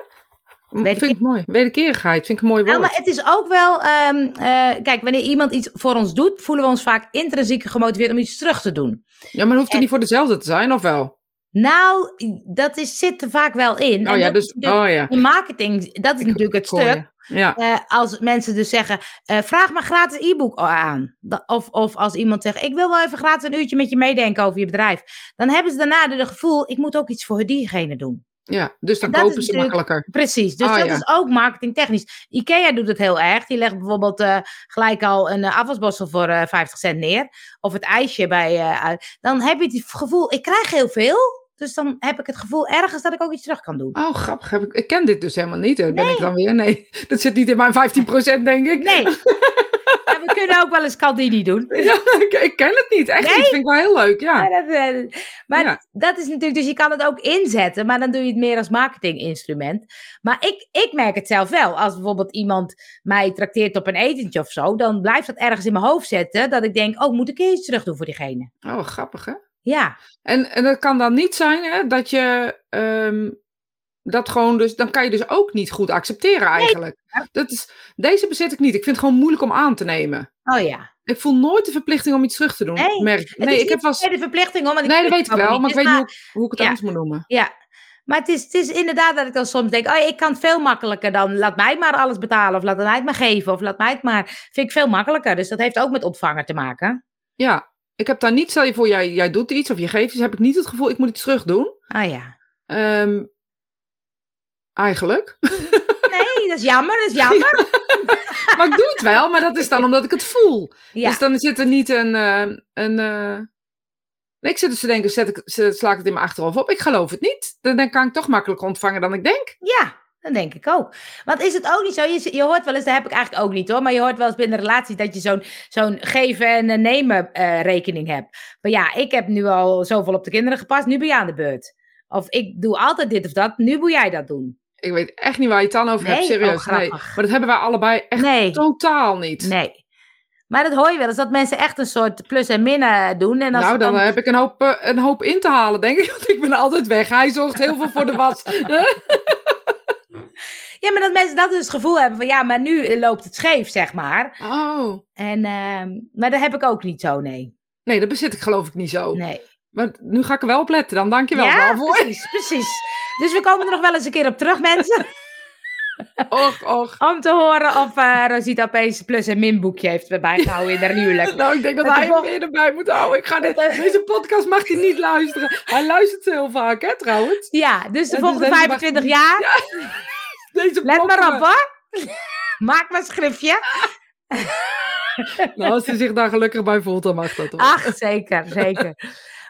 Wederkeer-
Vind ik mooi. Wederkerigheid vind ik een mooi
Nou,
woord.
maar het is ook wel, ehm, eh, kijk, wanneer iemand iets voor ons doet, voelen we ons vaak intrinsiek gemotiveerd om iets terug te doen.
Ja, maar hoeft het niet voor dezelfde te zijn, of wel?
Nou, dat is, zit er vaak wel in.
Oh
En
ja,
dat
dus. Oh ja.
in marketing, dat is natuurlijk het stuk.
je. Ja.
Eh, als mensen dus zeggen, eh, vraag maar gratis e-book aan. Of, of als iemand zegt, ik wil wel even gratis een uurtje met je meedenken over je bedrijf. Dan hebben ze daarna de gevoel, ik moet ook iets voor diegene doen.
Ja, dus dan kopen ze makkelijker.
Precies, dus
Ah,
dat
ja.
is ook marketingtechnisch. Ikea doet het heel erg. Die legt bijvoorbeeld eh, gelijk al een uh, afwasborstel voor eh 50 cent neer. Of het ijsje bij... eh, dan heb je het gevoel, ik krijg heel veel. Dus dan heb ik het gevoel ergens dat ik ook iets terug kan doen.
Oh, grappig. Ik, ik ken dit dus helemaal niet. hè. Ben ik dan weer? Nee, dat zit niet in mijn 15%, denk ik.
Nee. Ja, we kunnen ook wel eens Caldini doen.
Ja, ik, ik ken het niet. Echt
Nee?
niet. Vind ik wel heel leuk. Ja.
Maar, dat, eh, maar
Ja.
dat is natuurlijk, dus je kan het ook inzetten, maar dan doe je het meer als marketinginstrument. Maar ik, ik merk het zelf wel. Als bijvoorbeeld iemand mij trakteert op een etentje of zo, dan blijft dat ergens in mijn hoofd zetten. Dat ik denk, oh, moet ik iets terug doen voor diegene?
Oh, grappig hè.
Ja,
En, en dat kan dan niet zijn hè, dat je ehm, dat gewoon dus, dan kan je dus ook niet goed accepteren eigenlijk. Dat is, deze bezit ik niet. Ik vind het gewoon moeilijk om aan te nemen.
oh ja.
Ik voel nooit de verplichting om iets terug te doen.
Nee,
Merk. Nee, ik heb wel.
de verplichting om.
Nee, dat weet ik wel,
niet.
maar ik weet niet hoe, ik- het
ja.
anders moet noemen.
Ja, Maar het is, het is inderdaad dat ik dan soms denk, oh, ik kan het veel makkelijker dan, laat mij maar alles betalen, of laat mij het maar geven, of laat mij het maar, vind ik veel makkelijker. Dus dat heeft ook met ontvanger te maken.
Ja, ik heb daar niet, stel je voor, jij, jij doet iets of je geeft iets, heb ik niet het gevoel, ik moet iets terug doen.
Ah ja.
Ehm, eigenlijk.
Nee, dat is jammer, dat is jammer.
maar ik doe het wel, maar dat is dan omdat ik het voel.
Ja.
Dus dan zit er niet een. eh, een eh, Nee, ik zit dus te denken, zet ik, sla ik het in mijn achterhoofd op? Ik geloof het niet. Dan, dan kan ik toch makkelijker ontvangen dan ik denk.
Ja, dat denk ik ook. Want is het ook niet zo? Je, je hoort wel eens, dat heb ik eigenlijk ook niet hoor, maar je hoort wel eens binnen relaties dat je zo'n zo'n geven en eh, nemen eh, rekening hebt. Maar ja, ik heb nu al zoveel op de kinderen gepast, nu ben je aan de beurt. Of ik doe altijd dit of dat, nu moet jij dat doen.
Ik weet echt niet waar je het dan over hebt,
Nee?
serieus.
Oh,
nee. Maar dat hebben wij allebei echt
Nee,
totaal niet.
nee. Maar dat hoor je wel eens, dat mensen echt een soort plus en min eh, doen. En als
nou, dan, heb ik een hoop, eh, een hoop in te halen, denk ik. Want ik ben altijd weg. Hij zorgt heel veel voor de was.
Ja, maar dat mensen dat dus het gevoel hebben van ja, maar nu eh, loopt het scheef, zeg maar.
oh.
En, ehm, maar dat heb ik ook niet zo, nee.
Nee, dat bezit ik geloof ik niet zo.
nee.
Maar nu ga ik er wel op letten. Dan dank je wel
ja,
daarvoor.
precies, precies. Dus we komen er nog wel eens een keer op terug, mensen.
Och, och.
Om te horen of eh, Rosita opeens een plus- en minboekje heeft bijgehouden in haar huwelijk.
Nou, ik denk dat
Dat
hij hem weer erbij moet houden. Ik ga dit, deze podcast mag hij niet luisteren. Hij luistert heel vaak, hè, trouwens.
Ja, dus de
Ja,
volgende
dus deze
25
mag-
jaar,
Deze
let maar op hoor. Maak maar een schriftje.
Nou, als hij zich daar gelukkig bij voelt, dan mag dat. hoor.
Ach, zeker, zeker.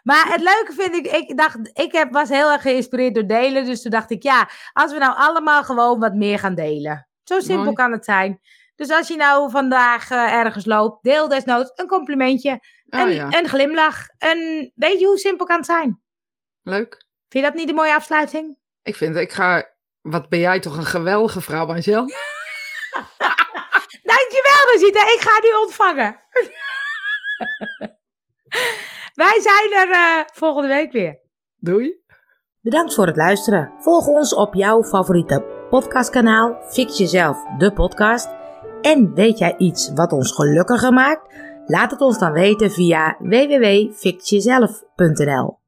Maar het leuke vind ik, ik dacht, ik heb, was heel erg geïnspireerd door delen. Dus toen dacht ik, ja, als we nou allemaal gewoon wat meer gaan delen. Zo simpel
Mooi.
kan het zijn. Dus als je nou vandaag eh, ergens loopt, deel desnoods een complimentje,
Oh,
een,
ja.
een glimlach. Een, weet je hoe simpel kan het zijn?
Leuk.
Vind je dat niet een mooie afsluiting?
Ik vind, ik ga... Wat ben jij toch een geweldige vrouw, Angel?
Dankjewel, Rosita. Ik ga nu ontvangen. Wij zijn er eh, volgende week weer.
Doei.
Bedankt voor het luisteren. Volg ons op jouw favoriete podcastkanaal Fix Jezelf, de podcast. En weet jij iets wat ons gelukkiger maakt? Laat het ons dan weten via www.fixjezelf.nl